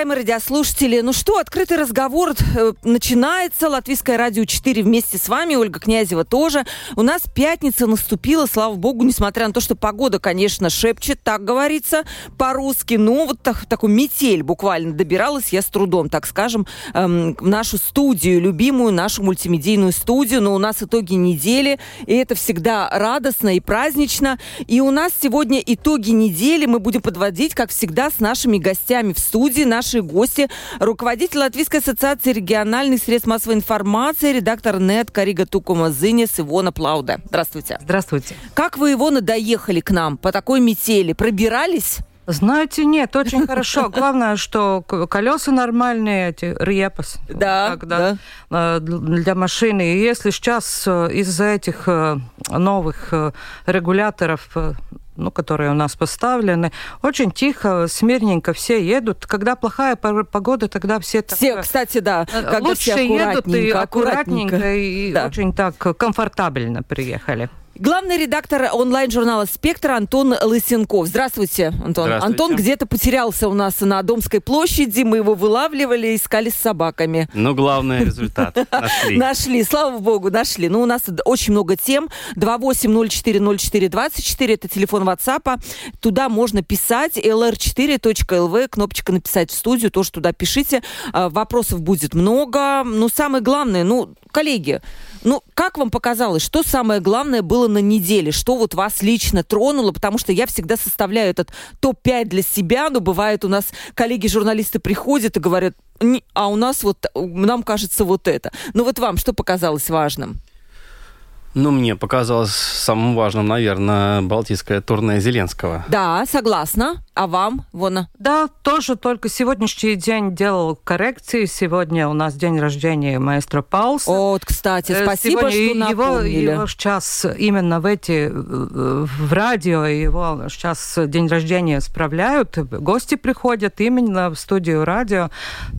Уважаемые радиослушатели. Ну что, открытый разговор э, начинается. Латвийское радио 4 вместе с вами, Ольга Князева тоже. У нас пятница наступила, слава богу, несмотря на то, что погода, конечно, шепчет, так говорится, по-русски. Но вот так, такой метель буквально добиралась я с трудом, так скажем, эм, в нашу студию, любимую нашу мультимедийную студию. Но у нас итоги недели, и это всегда радостно и празднично. И у нас сегодня итоги недели мы будем подводить, как всегда, с нашими гостями в студии наши гости, руководитель Латвийской ассоциации региональных средств массовой информации, редактор НЕТ Карига Тукума Зынис Ивона Плауда. Здравствуйте. Здравствуйте. Как вы, Ивона, доехали к нам по такой метели? Пробирались? Знаете, нет, очень хорошо. Главное, что колеса нормальные, эти репас. Да, да. Э, для машины. И если сейчас э, из-за этих э, новых регуляторов ну, которые у нас поставлены, очень тихо, смирненько все едут. Когда плохая погода, тогда все так... Все, кстати, да. Когда лучше все едут и аккуратненько, аккуратненько и да. очень так комфортабельно приехали. Главный редактор онлайн-журнала «Спектр» Антон Лысенков. Здравствуйте, Антон. Здравствуйте. Антон где-то потерялся у нас на Домской площади. Мы его вылавливали, искали с собаками. Ну, главный результат. Нашли. Нашли, слава богу, нашли. Ну, у нас очень много тем. 28040424 это телефон WhatsApp. Туда можно писать. lr4.lv, кнопочка «Написать в студию». Тоже туда пишите. А, вопросов будет много. Но самое главное, ну, коллеги, ну, как вам показалось, что самое главное было на неделе? Что вот вас лично тронуло? Потому что я всегда составляю этот топ-5 для себя, но бывает у нас коллеги-журналисты приходят и говорят, а у нас вот, нам кажется вот это. Ну вот вам что показалось важным? Ну, мне показалось самым важным, наверное, балтийское турне Зеленского. Да, согласна. А вам, Вона? Да, тоже только сегодняшний день делал коррекции. Сегодня у нас день рождения маэстро Паулса. Вот, кстати, э, спасибо, Сегодня что напомнили. Его, его сейчас именно в эти, э, в радио, его сейчас день рождения справляют. Гости приходят именно в студию радио.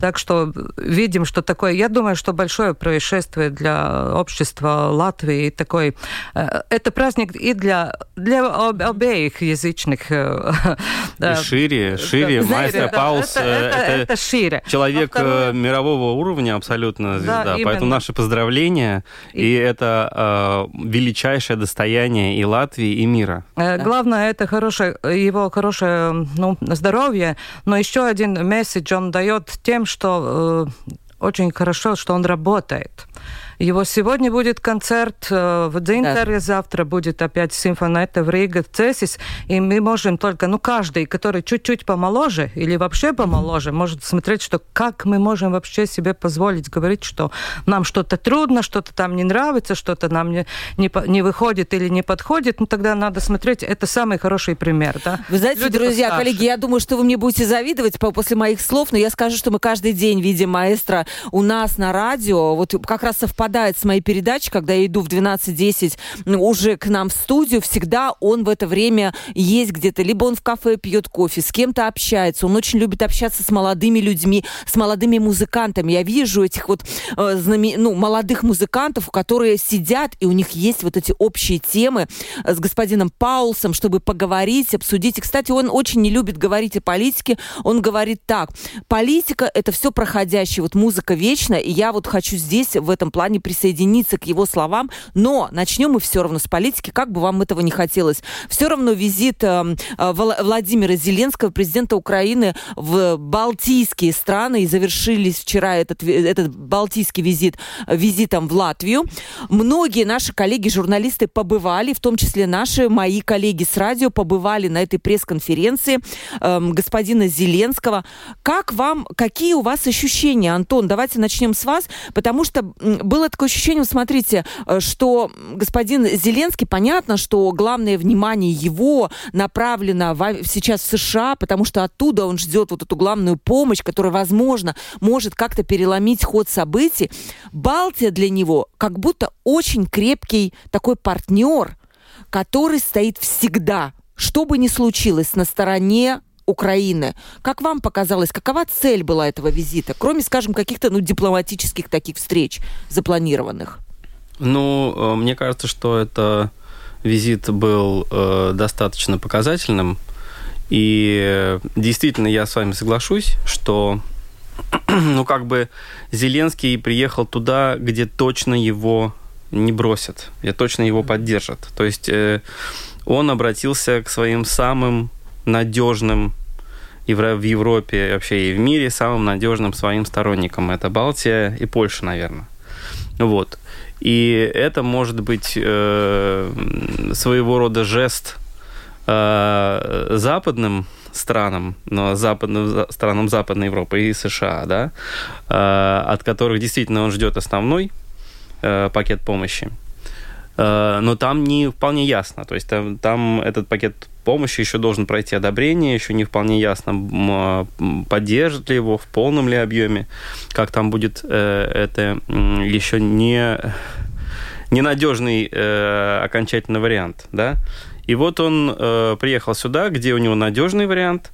Так что видим, что такое... Я думаю, что большое происшествие для общества Латвии такой... Э, это праздник и для, для обеих язычных... Э, и шире, шире. Маэстро Паус это, это, это, это шире. человек второе... мирового уровня абсолютно звезда. Да, Поэтому наши поздравления. И, и это э, величайшее достояние и Латвии, и мира. Главное, это хорошее, его хорошее ну, здоровье. Но еще один месседж он дает тем, что э, очень хорошо, что он работает. Его сегодня будет концерт э, в Дзинтере, да. завтра будет опять симфонета в Риге, в Цесис, и мы можем только, ну, каждый, который чуть-чуть помоложе или вообще помоложе, mm-hmm. может смотреть, что как мы можем вообще себе позволить говорить, что нам что-то трудно, что-то там не нравится, что-то нам не, не, не выходит или не подходит, ну, тогда надо смотреть, это самый хороший пример, да. Вы знаете, Люди друзья, постарше. коллеги, я думаю, что вы мне будете завидовать после моих слов, но я скажу, что мы каждый день видим маэстро у нас на радио, вот как раз совпадает совпадает с моей передачей, когда я иду в 12.10 ну, уже к нам в студию, всегда он в это время есть где-то. Либо он в кафе пьет кофе, с кем-то общается. Он очень любит общаться с молодыми людьми, с молодыми музыкантами. Я вижу этих вот э, знаме... ну, молодых музыкантов, которые сидят, и у них есть вот эти общие темы с господином Паулсом, чтобы поговорить, обсудить. И, кстати, он очень не любит говорить о политике. Он говорит так. Политика – это все проходящее. Вот музыка вечна, и я вот хочу здесь в этом плане присоединиться к его словам, но начнем мы все равно с политики, как бы вам этого не хотелось. Все равно визит э, э, Владимира Зеленского, президента Украины, в Балтийские страны, и завершились вчера этот, этот Балтийский визит визитом в Латвию. Многие наши коллеги-журналисты побывали, в том числе наши, мои коллеги с радио, побывали на этой пресс-конференции э, господина Зеленского. Как вам, какие у вас ощущения, Антон? Давайте начнем с вас, потому что было было такое ощущение, смотрите, э, что господин Зеленский, понятно, что главное внимание его направлено в, сейчас в США, потому что оттуда он ждет вот эту главную помощь, которая, возможно, может как-то переломить ход событий. Балтия для него как будто очень крепкий такой партнер, который стоит всегда, что бы ни случилось, на стороне Украины. Как вам показалось, какова цель была этого визита, кроме, скажем, каких-то ну, дипломатических таких встреч запланированных? Ну, э, мне кажется, что это визит был э, достаточно показательным. И э, действительно, я с вами соглашусь, что ну, как бы Зеленский приехал туда, где точно его не бросят, где точно его поддержат. То есть э, он обратился к своим самым надежным и в, Европе, и вообще и в мире самым надежным своим сторонникам. Это Балтия и Польша, наверное. Вот. И это может быть э, своего рода жест э, западным странам, но западным, странам Западной Европы и США, да, э, от которых действительно он ждет основной э, пакет помощи. Э, но там не вполне ясно. То есть там, там этот пакет помощи еще должен пройти одобрение, еще не вполне ясно, а, поддержит ли его, в полном ли объеме, как там будет э, это еще не ненадежный э, окончательный вариант, да. И вот он э, приехал сюда, где у него надежный вариант,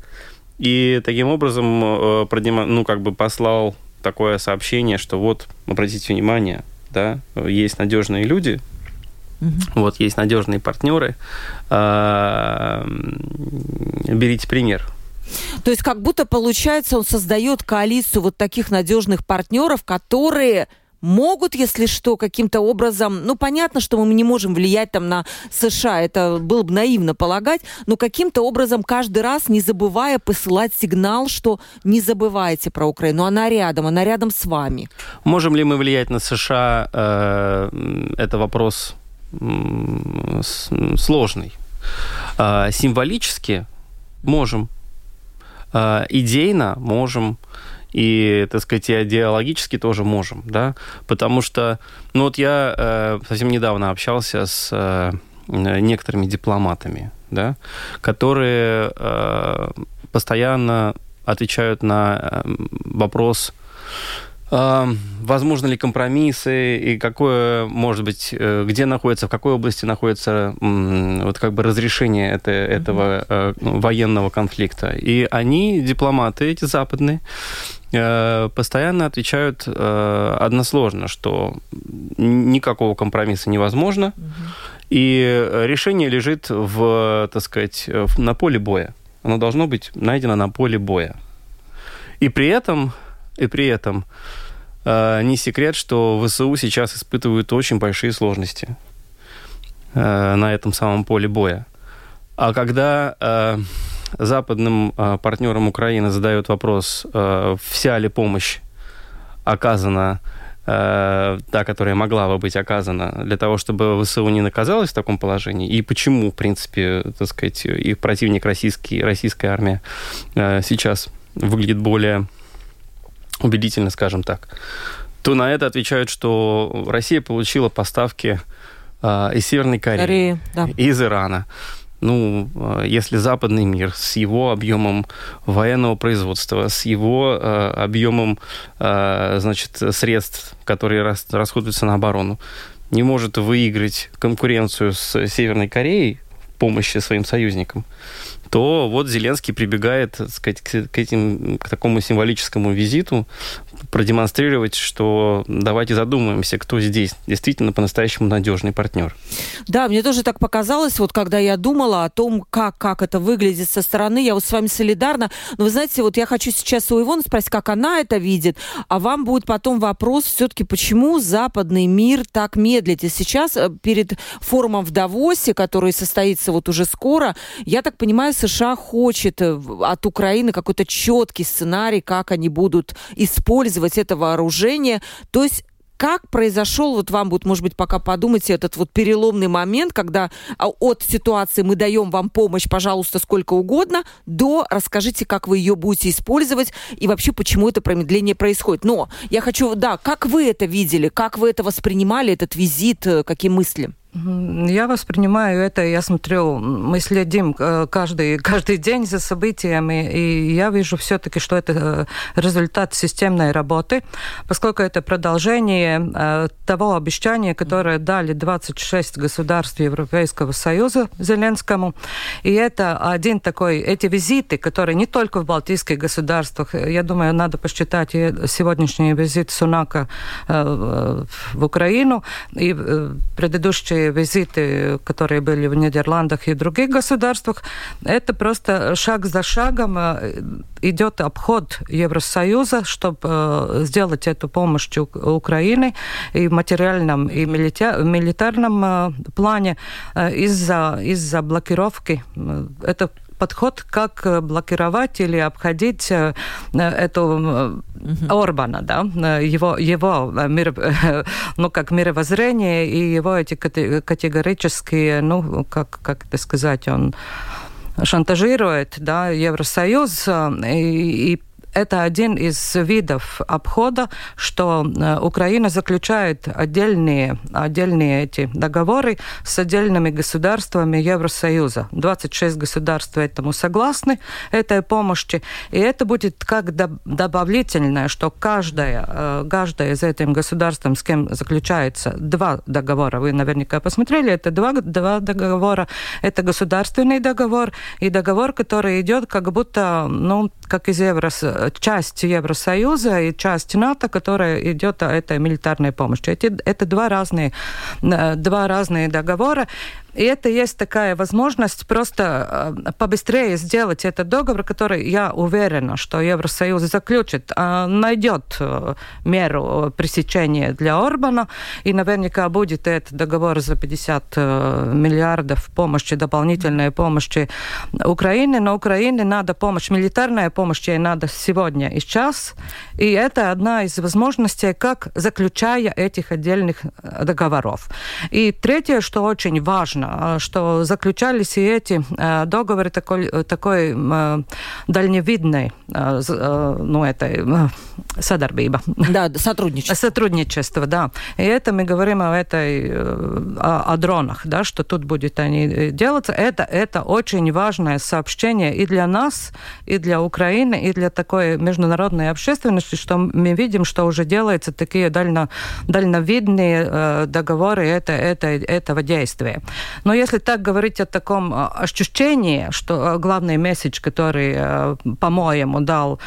и таким образом э, продемо... ну, как бы послал такое сообщение, что вот, обратите внимание, да, есть надежные люди, Угу. Вот есть надежные партнеры. А, берите пример. То есть как будто получается, он создает коалицию вот таких надежных партнеров, которые могут, если что, каким-то образом, ну, понятно, что мы не можем влиять там на США, это было бы наивно полагать, но каким-то образом каждый раз, не забывая посылать сигнал, что не забывайте про Украину, она рядом, она рядом с вами. Можем ли мы влиять на США? Э, это вопрос сложный. А, символически можем, а, идейно можем, и, так сказать, идеологически тоже можем, да, потому что, ну вот я э, совсем недавно общался с э, некоторыми дипломатами, да, которые э, постоянно отвечают на вопрос Возможно ли компромиссы и какое, может быть, э, где находится, в какой области находится вот как бы разрешение это, этого mm-hmm. военного конфликта? И они, дипломаты эти западные, э, постоянно отвечают односложно, что никакого компромисса невозможно, mm-hmm. и решение лежит в, так сказать, на поле боя. Оно должно быть найдено на поле боя. И при этом и при этом э, не секрет, что ВСУ сейчас испытывают очень большие сложности э, на этом самом поле боя. А когда э, западным партнерам Украины задают вопрос, вся ли помощь оказана та, которая могла бы быть оказана для того, чтобы ВСУ не наказалась в таком положении, и почему, в принципе, так сказать, их противник российский, российская армия сейчас выглядит более убедительно, скажем так, то на это отвечают, что Россия получила поставки э, из Северной Кореи, Кореи да. из Ирана. Ну, а, если западный мир с его объемом военного производства, с его э, объемом, э, значит, средств, которые рас, расходуются на оборону, не может выиграть конкуренцию с Северной Кореей в помощи своим союзникам, то вот Зеленский прибегает так сказать, к, этим, к такому символическому визиту, продемонстрировать, что давайте задумаемся, кто здесь действительно по-настоящему надежный партнер. Да, мне тоже так показалось, вот когда я думала о том, как, как это выглядит со стороны, я вот с вами солидарна, но вы знаете, вот я хочу сейчас у Ивона спросить, как она это видит, а вам будет потом вопрос все-таки, почему западный мир так медлит. И сейчас э, перед форумом в Давосе, который состоится вот уже скоро, я так понимаю, США хочет э, от Украины какой-то четкий сценарий, как они будут использовать это вооружение. То есть как произошел, вот вам будет, может быть, пока подумайте, этот вот переломный момент, когда а, от ситуации мы даем вам помощь, пожалуйста, сколько угодно, до расскажите, как вы ее будете использовать и вообще, почему это промедление происходит. Но я хочу, да, как вы это видели, как вы это воспринимали, этот визит, э, какие мысли? Я воспринимаю это, я смотрю, мы следим э, каждый, каждый день за событиями, и я вижу все-таки, что это э, результат системной работы, поскольку это продолжение э, того обещания, которое дали 26 государств Европейского Союза Зеленскому. И это один такой, эти визиты, которые не только в Балтийских государствах, я думаю, надо посчитать сегодняшний визит Сунака в Украину и предыдущие визиты, которые были в Нидерландах и других государствах, это просто шаг за шагом э, идет обход Евросоюза, чтобы э, сделать эту помощь Украине и в материальном, и милитарном э, плане из-за из блокировки. Это подход, как э, блокировать или обходить э, эту угу. Орбана, да, его, его мир, ну, как мировоззрение и его эти категорические, ну, как, как это сказать, он шантажирует да, Евросоюз и, и это один из видов обхода, что э, Украина заключает отдельные, отдельные эти договоры с отдельными государствами Евросоюза. 26 государств этому согласны, этой помощи. И это будет как добавительное, что каждая, э, каждая из этих государств, с кем заключается два договора, вы наверняка посмотрели, это два, два договора. Это государственный договор и договор, который идет как будто, ну, как из Евросоюза часть Евросоюза и часть НАТО, которая идет, это милитарная помощь. Эти, это два разные, э, два разные договора. И это есть такая возможность просто э, побыстрее сделать этот договор, который, я уверена, что Евросоюз заключит, э, найдет э, меру пресечения для Орбана, и наверняка будет этот договор за 50 миллиардов помощи, дополнительной помощи Украине, но Украине надо помощь, милитарная помощь ей надо сегодня и сейчас, и это одна из возможностей, как заключая этих отдельных договоров. И третье, что очень важно, а, что заключались и эти а, договоры такой, такой дальневидной, а, ну, это содarbība. Да, сотрудничество. Сотрудничество, да. И это мы говорим о этой, о, о дронах, да, что тут будет они э, делаться. Это, это очень важное сообщение и для нас, и для Украины, и для такой международной общественности, что мы видим, что уже делаются такие дально, дальновидные э, договоры это, это, этого действия. Но если так говорить о таком а, ощущении, что а, главный месседж, который, а, по-моему, дал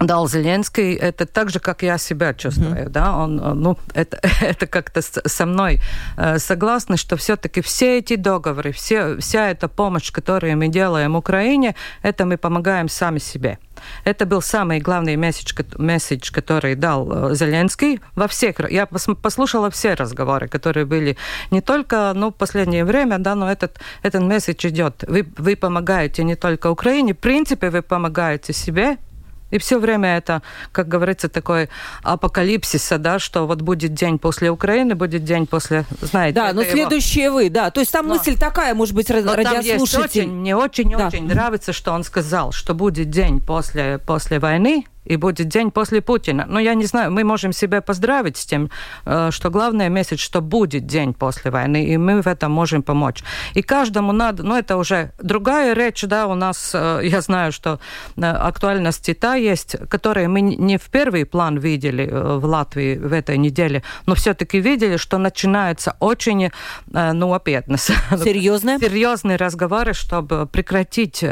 дал Зеленский, это так же, как я себя чувствую, mm-hmm. да, он, ну, это, это как-то со мной э, согласны, что все-таки все эти договоры, все, вся эта помощь, которую мы делаем Украине, это мы помогаем сами себе. Это был самый главный месседж, месседж который дал э, Зеленский во всех... Я послушала все разговоры, которые были не только ну, в последнее время, да, но этот, этот месседж идет. Вы, вы помогаете не только Украине, в принципе, вы помогаете себе, и все время это, как говорится, такой апокалипсис, да, что вот будет день после Украины, будет день после, знаете. Да, но следующие его... вы, да. То есть там но... мысль такая, может быть, но радиослушатель. Очень, мне очень-очень да. нравится, что он сказал, что будет день после, после войны, и будет день после Путина. Но я не знаю, мы можем себя поздравить с тем, э, что главное месяц, что будет день после войны, и мы в этом можем помочь. И каждому надо, ну это уже другая речь, да, у нас, э, я знаю, что э, актуальность та есть, которые мы не в первый план видели в Латвии в этой неделе, но все-таки видели, что начинается очень, ну, опять, Серьезные? Серьезные разговоры, чтобы прекратить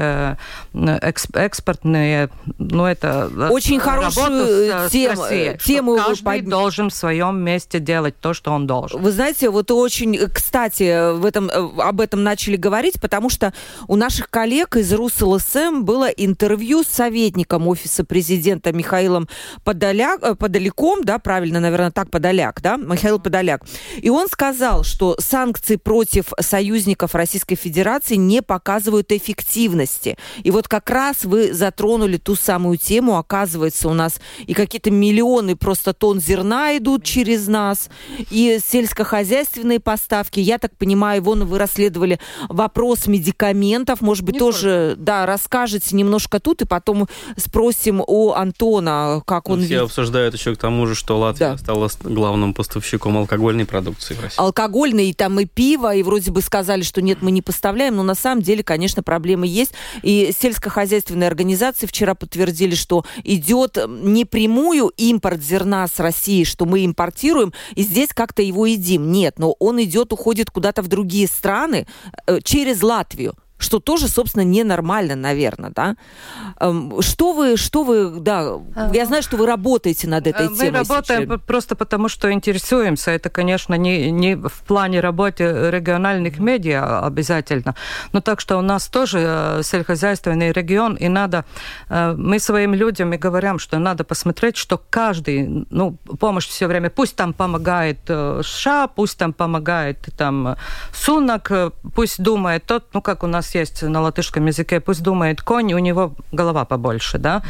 экспортные, ну, это очень хорошую тему. С тему каждый под... должен в своем месте делать то, что он должен. Вы знаете, вот очень, кстати, в этом, э, об этом начали говорить, потому что у наших коллег из РусЛСМ было интервью с советником Офиса президента Михаилом Подоляк, э, Подоляком, да, правильно, наверное, так, Подоляк, да, Михаил Подоляк. И он сказал, что санкции против союзников Российской Федерации не показывают эффективности. И вот как раз вы затронули ту самую тему, оказывается, оказывается, у нас и какие-то миллионы просто тонн зерна идут через нас, и сельскохозяйственные поставки. Я так понимаю, вон вы расследовали вопрос медикаментов. Может быть, Не тоже, только. да, расскажете немножко тут, и потом спросим у Антона, как он... Все видит. обсуждают еще к тому же, что Латвия да. стала главным поставщиком алкогольной продукции в России. Алкогольной, и там и пиво, и вроде бы сказали, что нет, мы не поставляем, но на самом деле, конечно, проблемы есть. И сельскохозяйственные организации вчера подтвердили, что идет не прямую импорт зерна с России, что мы импортируем, и здесь как-то его едим. Нет, но он идет, уходит куда-то в другие страны э, через Латвию что тоже, собственно, ненормально, наверное, да. Эм, что вы, что вы, да, я знаю, что вы работаете над этой Мы темой. Мы работаем сейчас. просто потому, что интересуемся. Это, конечно, не, не в плане работы региональных медиа обязательно, но так что у нас тоже э, сельскохозяйственный регион, и надо, э, мы своим людям и говорим, что надо посмотреть, что каждый, ну, помощь все время, пусть там помогает э, США, пусть там помогает там Сунок, пусть думает тот, ну, как у нас нас есть на латышском языке, пусть думает конь, у него голова побольше, да.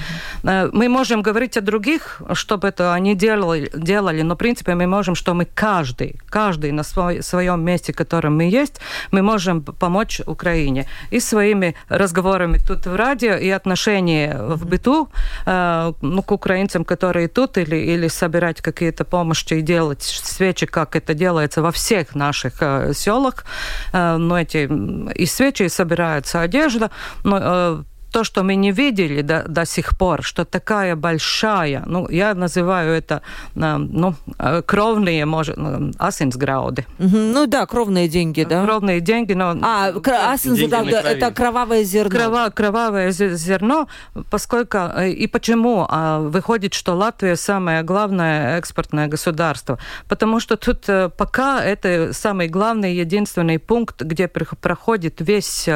Mm-hmm. Мы можем говорить о других, чтобы это они делали, делали, но в принципе мы можем, что мы каждый, каждый на свой, своем месте, в котором мы есть, мы можем помочь Украине. И своими разговорами тут в радио, и отношения в быту, э, ну, к украинцам, которые тут, или, или собирать какие-то помощи и делать свечи, как это делается во всех наших э, селах. Э, но эти и свечи, и собирается одежда, но э, то, что мы не видели до, до сих пор, что такая большая, ну, я называю это, э, ну, э, кровные, может, асинсграуды. Ну да, кровные деньги, да? Кровные деньги, но... А, асинсграуды, это кровавое зерно. Крова, кровавое зерно, поскольку, и почему а, выходит, что Латвия самое главное экспортное государство? Потому что тут пока это самый главный, единственный пункт, где проходит весь,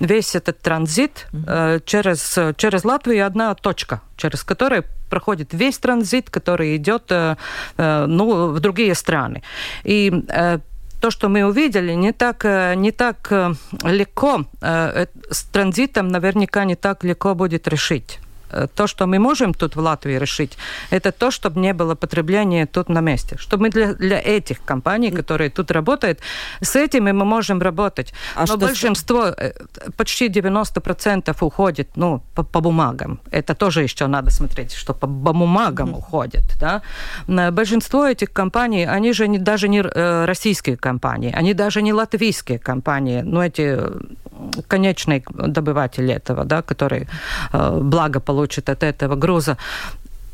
весь этот транзит, угу через, через Латвию одна точка, через которую проходит весь транзит, который идет э, э, ну, в другие страны. И э, то, что мы увидели, не так, не так легко, с транзитом наверняка не так легко будет решить. Э, то, что мы можем тут в Латвии решить, это то, чтобы не было потребления тут на месте. Чтобы мы для, для этих компаний, которые тут работают, с этими мы можем работать. А Но что большинство, с... Э, почти 90% уходит ну, по, по бумагам. Это тоже еще надо смотреть, что по, бумагам mm-hmm. уходит. Да? Большинство этих компаний, они же не, даже не э, российские компании, они даже не латвийские компании, но эти конечные добыватели этого, да, которые благо получат от этого груза.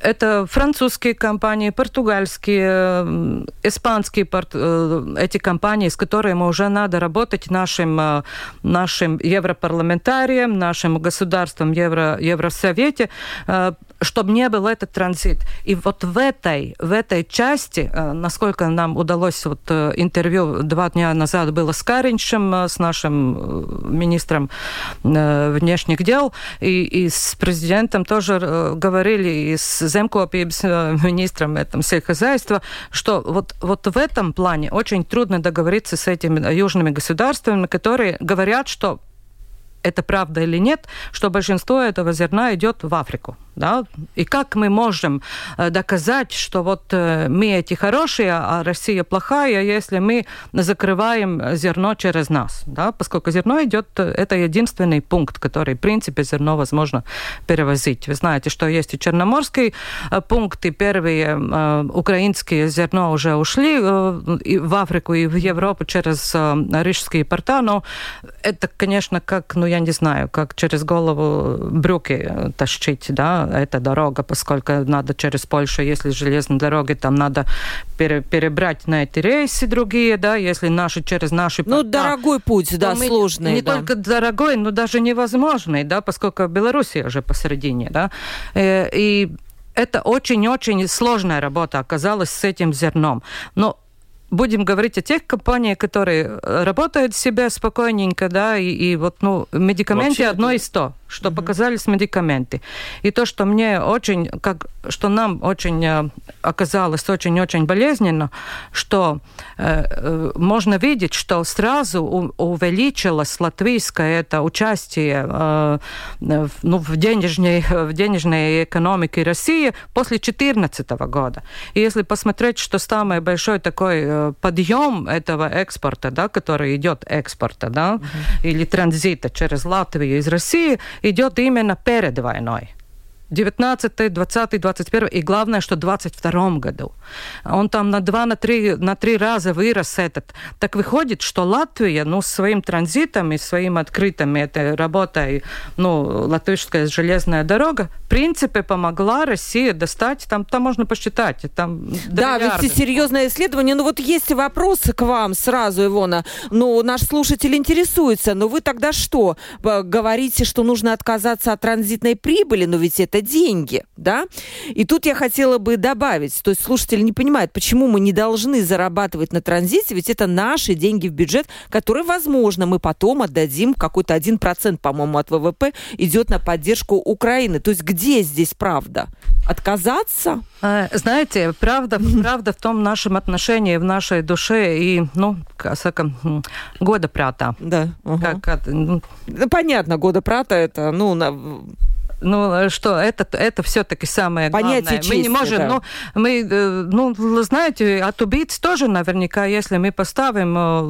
Это французские компании, португальские, испанские э, эти компании, с которыми уже надо работать нашим, э, нашим европарламентариям, нашим государствам Евро, Евросовете, э, чтобы не был этот транзит. И вот в этой, в этой части, э, насколько нам удалось, вот э, интервью два дня назад было с Каринчем, э, с нашим министром внешних дел, и, и с президентом тоже говорили, и с Земкопиебс министром этом сельхозяйства, что вот, вот в этом плане очень трудно договориться с этими южными государствами, которые говорят, что это правда или нет, что большинство этого зерна идет в Африку. Да? И как мы можем э, доказать, что вот э, мы эти хорошие, а Россия плохая, если мы закрываем зерно через нас? Да? Поскольку зерно идет, э, это единственный пункт, который, в принципе, зерно возможно перевозить. Вы знаете, что есть и черноморский пункт, и первые украинские зерно уже ушли в Африку, и в Европу через рижские порта, но это, конечно, как, ну, я не знаю, как через голову брюки тащить, да, эта дорога, поскольку надо через Польшу, если железные дороги, там надо пере, перебрать на эти рейсы другие, да, если наши через наши Ну, порта, дорогой путь, да, сложный. Не да. только дорогой, но даже невозможный, да, поскольку Белоруссия уже посередине, да, э, и это очень-очень сложная работа оказалась с этим зерном. Но будем говорить о тех компаниях, которые работают себе спокойненько, да, и, и вот, ну, медикаменты одно из сто. Что mm-hmm. показались медикаменты. И то, что мне очень, как, что нам очень э, оказалось очень-очень болезненно, что э, э, можно видеть, что сразу у, увеличилось латвийское это участие э, ну, в, денежной, в денежной экономике России после 2014 года. И если посмотреть, что самый большой такой э, подъем этого экспорта, да, который идет экспорта, да, mm-hmm. или транзита через Латвию из России, идет именно перед войной. 19, 20, 21 и главное, что в 22 году. Он там на два, на три, на три раза вырос этот. Так выходит, что Латвия, ну, своим транзитом и своим открытым этой работой, ну, латвийская железная дорога, в принципе, помогла России достать, там, там можно посчитать, там Да, ведь серьезное исследование. Ну, вот есть вопросы к вам сразу, Ивона. Ну, наш слушатель интересуется, но вы тогда что? Говорите, что нужно отказаться от транзитной прибыли, но ведь это деньги, да? И тут я хотела бы добавить, то есть слушатели не понимают, почему мы не должны зарабатывать на транзите, ведь это наши деньги в бюджет, которые, возможно, мы потом отдадим, какой-то один процент, по-моему, от ВВП идет на поддержку Украины. То есть где здесь правда? Отказаться? Э, знаете, правда, правда в том нашем отношении, в нашей душе и, ну, сака, года прата. Да. Угу. Как, ну, Понятно, года прата это, ну, на ну, э, что, это, это все-таки самое Понятие главное. Чести, мы не можем, да. ну, мы, э, ну, знаете, от убийц тоже наверняка, если мы поставим, э,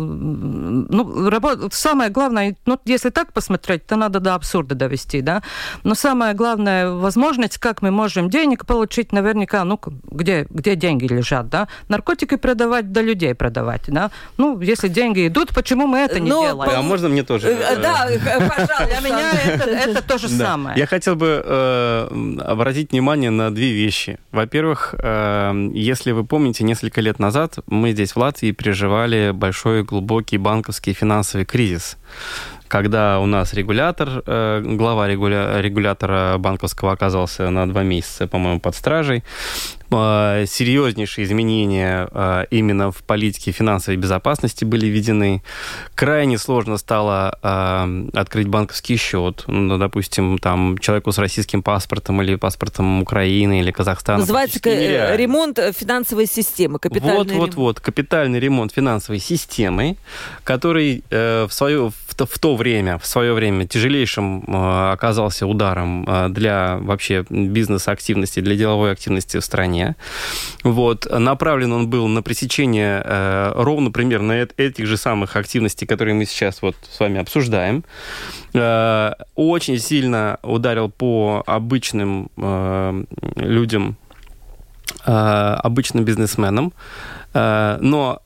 ну, работ... самое главное, ну, если так посмотреть, то надо до абсурда довести, да, но самое главное возможность, как мы можем денег получить, наверняка, ну, где, где деньги лежат, да, наркотики продавать, да людей продавать, да, ну, если деньги идут, почему мы это не но, делаем? А можно мне тоже? Да, пожалуйста. Для меня это то же самое. Я хотел бы э, обратить внимание на две вещи. Во-первых, э, если вы помните, несколько лет назад мы здесь в Латвии переживали большой глубокий банковский финансовый кризис когда у нас регулятор, э, глава регуля, регулятора банковского оказался на два месяца, по-моему, под стражей, серьезнейшие изменения э, именно в политике финансовой безопасности были введены. Крайне сложно стало открыть банковский счет. Ну, допустим, там человеку с российским паспортом или паспортом Украины или Казахстана. Называется ремонт финансовой системы, капитальный вот, ремонт. Вот, вот, капитальный ремонт финансовой системы, который в свою в, то время, в свое время тяжелейшим э, оказался ударом э, для вообще бизнес-активности, для деловой активности в стране. Вот. Направлен он был на пресечение э, ровно примерно этих же самых активностей, которые мы сейчас вот с вами обсуждаем. Очень сильно ударил по обычным людям, обычным бизнесменам. Но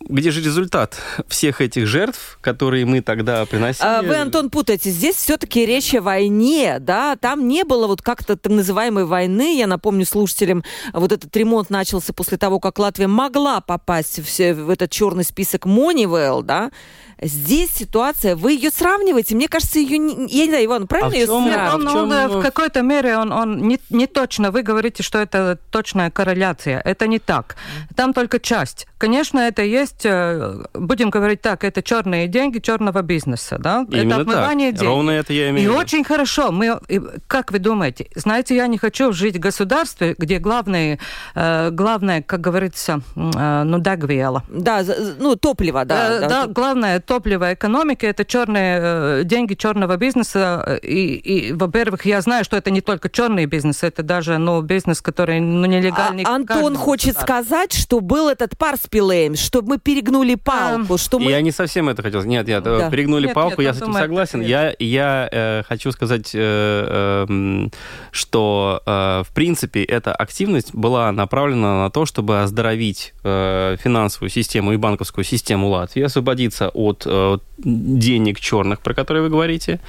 где же результат всех этих жертв, которые мы тогда приносили? А вы, Антон, путаете. Здесь все-таки речь о войне, да? Там не было вот как-то так называемой войны. Я напомню слушателям, вот этот ремонт начался после того, как Латвия могла попасть в, в этот черный список Moneyval, да? Здесь ситуация, вы ее сравниваете, мне кажется, ее, не, я не знаю, Иван, правильно а ее сравнивать? Он, он, в какой-то мере он, он не, не точно, вы говорите, что это точная корреляция, это не так. Там только часть. Конечно, это есть, э, будем говорить так, это черные деньги черного бизнеса, да? Именно это отмывание так. денег. Ровно это я имею И очень хорошо. Мы, как вы думаете, знаете, я не хочу жить в государстве, где главное, э, главное, как говорится, э, ну, дагвиела. Да, ну, топливо, да. Да, да главное топливо экономики, это черные деньги черного бизнеса. И, и во-первых, я знаю, что это не только черный бизнес, это даже ну, бизнес, который ну, нелегальный. А, Антон хочет сказать, что был этот пар с Пилеем, чтобы мы перегнули палку. А, что мы... Я не совсем это хотел. Нет, нет, да. перегнули нет, палку, нет, я с этим согласен. Я, я э, хочу сказать, э, э, что, э, в принципе, эта активность была направлена на то, чтобы оздоровить э, финансовую систему и банковскую систему Латвии, освободиться от от э, денег черных, про которые вы говорите.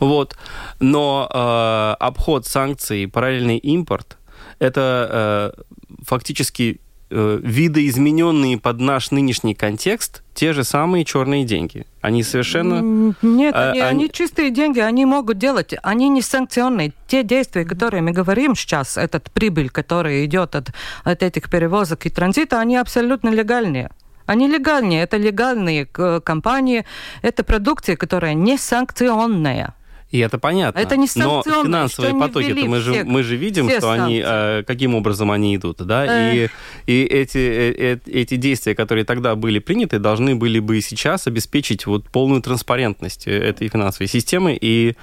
Вот. Но э, обход санкций, параллельный импорт, это э, фактически э, видоизмененные под наш нынешний контекст те же самые черные деньги. Они совершенно... Нет, а, они, они... они чистые деньги, они могут делать, они не санкционные. Те действия, которые мы говорим сейчас, этот прибыль, который идет от, от этих перевозок и транзита, они абсолютно легальные. Они легальнее, это легальные компании, это продукция, которая не санкционная. И это понятно. Это не Но финансовые потоки, -то мы, же, мы же видим, что они, э, каким образом они идут. Да? Э. И, и эти, э, эти действия, которые тогда были приняты, должны были бы сейчас обеспечить вот полную транспарентность этой финансовой системы и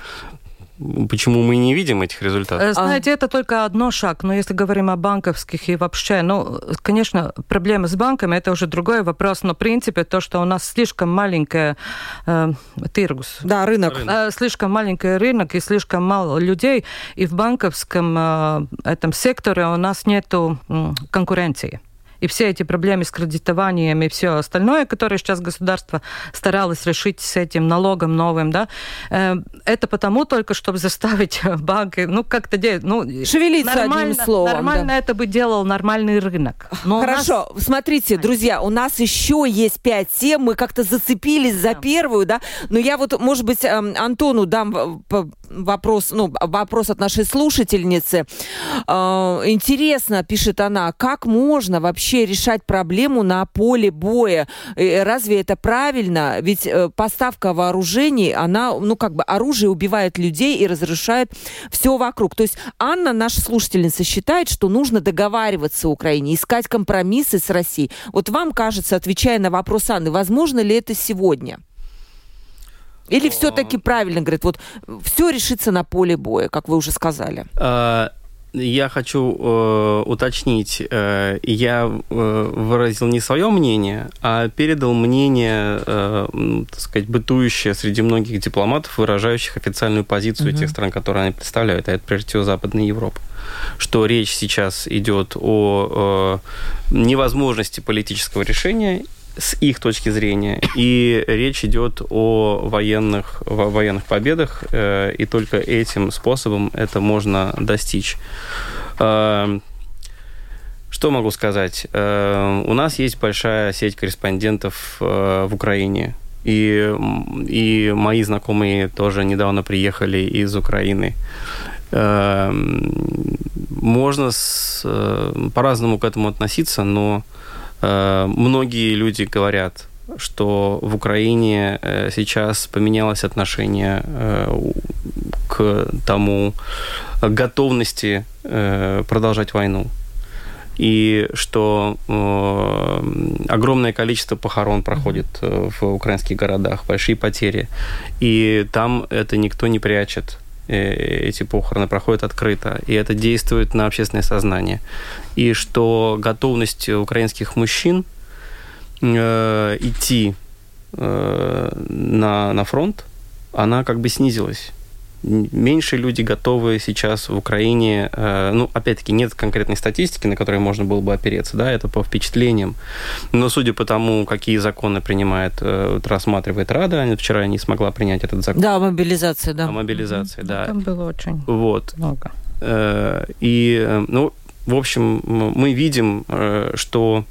Почему мы не видим этих результатов? Э, знаете, это только одно шаг. Но если говорим о банковских и вообще, ну, конечно, проблемы с банками это уже другой вопрос. Но в принципе то, что у нас слишком маленькая э, тиргус. Да, рынок. Э, слишком маленький рынок и слишком мало людей. И в банковском э, этом секторе у нас нету э, конкуренции и все эти проблемы с кредитованием и все остальное, которое сейчас государство старалось решить с этим налогом новым, да, э, это потому только, чтобы заставить банки, ну, как-то делать, ну, шевелиться одним словом. Нормально да. это бы делал нормальный рынок. Но Хорошо, нас... смотрите, друзья, у нас еще есть пять тем, мы как-то зацепились за да. первую, да, но я вот, может быть, эм, Антону дам вопрос, ну, вопрос от нашей слушательницы. Э, интересно, пишет она, как можно вообще вообще решать проблему на поле боя. Э, разве это правильно? Ведь э, поставка вооружений, она, ну, как бы оружие убивает людей и разрушает все вокруг. То есть Анна, наша слушательница, считает, что нужно договариваться Украине, искать компромиссы с Россией. Вот вам кажется, отвечая на вопрос Анны, возможно ли это сегодня? Или все-таки правильно говорит, вот все решится на поле боя, как вы уже сказали? Я хочу э, уточнить, э, я э, выразил не свое мнение, а передал мнение, э, так сказать, бытующее среди многих дипломатов, выражающих официальную позицию угу. тех стран, которые они представляют, а это прежде всего Западная Европа. Что речь сейчас идет о э, невозможности политического решения с их точки зрения. И речь идет о военных, военных победах, э, и только этим способом это можно достичь. Э, что могу сказать? Э, у нас есть большая сеть корреспондентов в Украине. И, и мои знакомые тоже недавно приехали из Украины. Можно с, по-разному к этому относиться, но Э, многие люди говорят, что в Украине э, сейчас поменялось отношение э, к тому готовности продолжать войну. И что огромное количество похорон проходит в украинских городах, большие потери. И там это никто не прячет эти похороны проходят открыто, и это действует на общественное сознание. И что готовность украинских мужчин э, идти э, на, на фронт, она как бы снизилась меньше люди готовы сейчас в Украине, э, ну, опять-таки, нет конкретной статистики, на которой можно было бы опереться, да, это по впечатлениям. Но судя по тому, какие законы принимает, э, рассматривает Рада, вчера не смогла принять этот закон. Да, мобилизация, да. О мобилизации, да. Там было очень вот. много. Э, и, ну, в общем, мы видим, что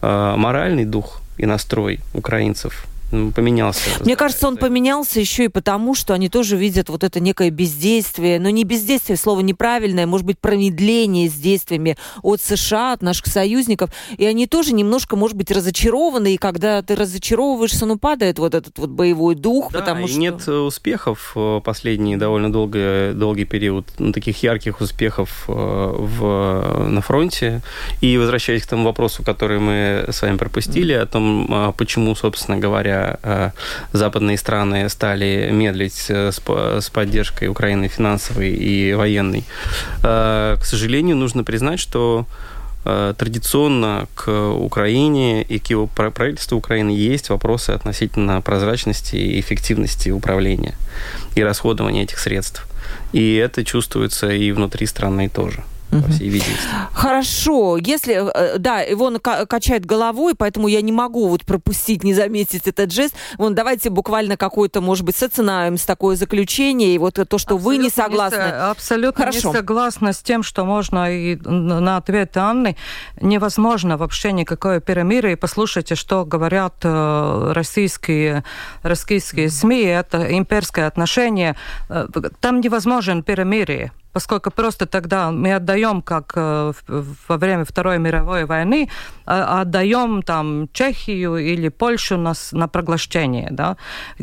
моральный дух и настрой украинцев поменялся. Мне кажется, он поменялся еще и потому, что они тоже видят вот это некое бездействие, но не бездействие, слово неправильное, может быть, промедление с действиями от США, от наших союзников, и они тоже немножко, может быть, разочарованы, и когда ты разочаровываешься, ну, падает вот этот вот боевой дух, да, потому что... нет э, успехов э, последний довольно долгий, долгий период, ну, таких ярких успехов э, в, на фронте, и возвращаясь к тому вопросу, который мы с вами пропустили, о том, а почему, собственно говоря, Э, западные страны стали медлить с, с поддержкой Украины финансовой и военной. Э, к сожалению, нужно признать, что э, традиционно к Украине и к его правительству Украины есть вопросы относительно прозрачности и эффективности управления и расходования этих средств. И это чувствуется и внутри страны тоже по всей видимости. Хорошо. Если, э, да, его качает головой, поэтому я не могу вот пропустить, не заметить этот жест. Вон, давайте буквально какой-то, может быть, социнаем с такое заключение, и вот то, что абсолютно вы не согласны. Не, абсолютно Хорошо. не согласна с тем, что можно и на ответ Анны невозможно вообще никакое перемирие. Послушайте, что говорят э, российские, российские СМИ, это имперское отношение. Э, там невозможен перемирие поскольку просто тогда мы отдаем, как э, во время Второй мировой войны, а, отдаем там Чехию или Польшу на, на проглощение. Да?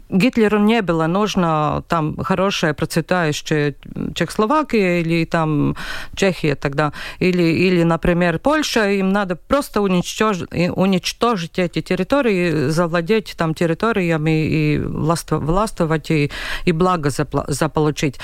Гитлеру не было нужно там хорошая процветающая Чехословакия или там Чехия тогда, или, или например, Польша, им надо просто уничтожить, уничтожить эти территории, завладеть там территориями и властвовать и, и благо заполучить.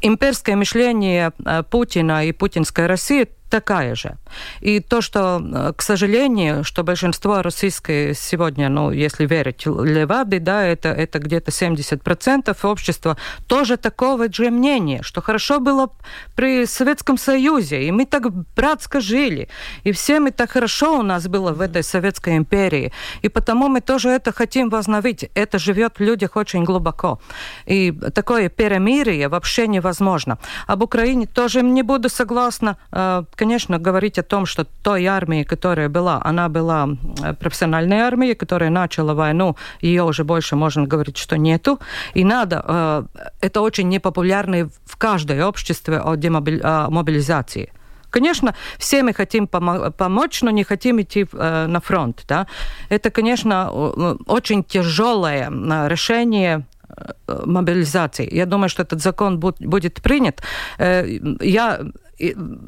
Имперское мышление э, Путина и путинская Россия такая же. И то, что, э, к сожалению, что большинство российской сегодня, ну, если верить Леваде, да, это, это где-то 70% общества тоже такого же мнения, что хорошо было при Советском Союзе, и мы так братско жили, и все мы так хорошо у нас было в этой Советской империи, и потому мы тоже это хотим возновить. Это живет в людях очень глубоко. И такое перемирие вообще невозможно. Об Украине тоже не буду согласна э, конечно, говорить о том, что той армии, которая была, она была профессиональной армией, которая начала войну, ее уже больше можно говорить, что нету. И надо, э, это очень непопулярно в каждое обществе о демобилизации. Конечно, все мы хотим помо- помочь, но не хотим идти э, на фронт. Да? Это, конечно, очень тяжелое решение э, мобилизации. Я думаю, что этот закон будет принят. Я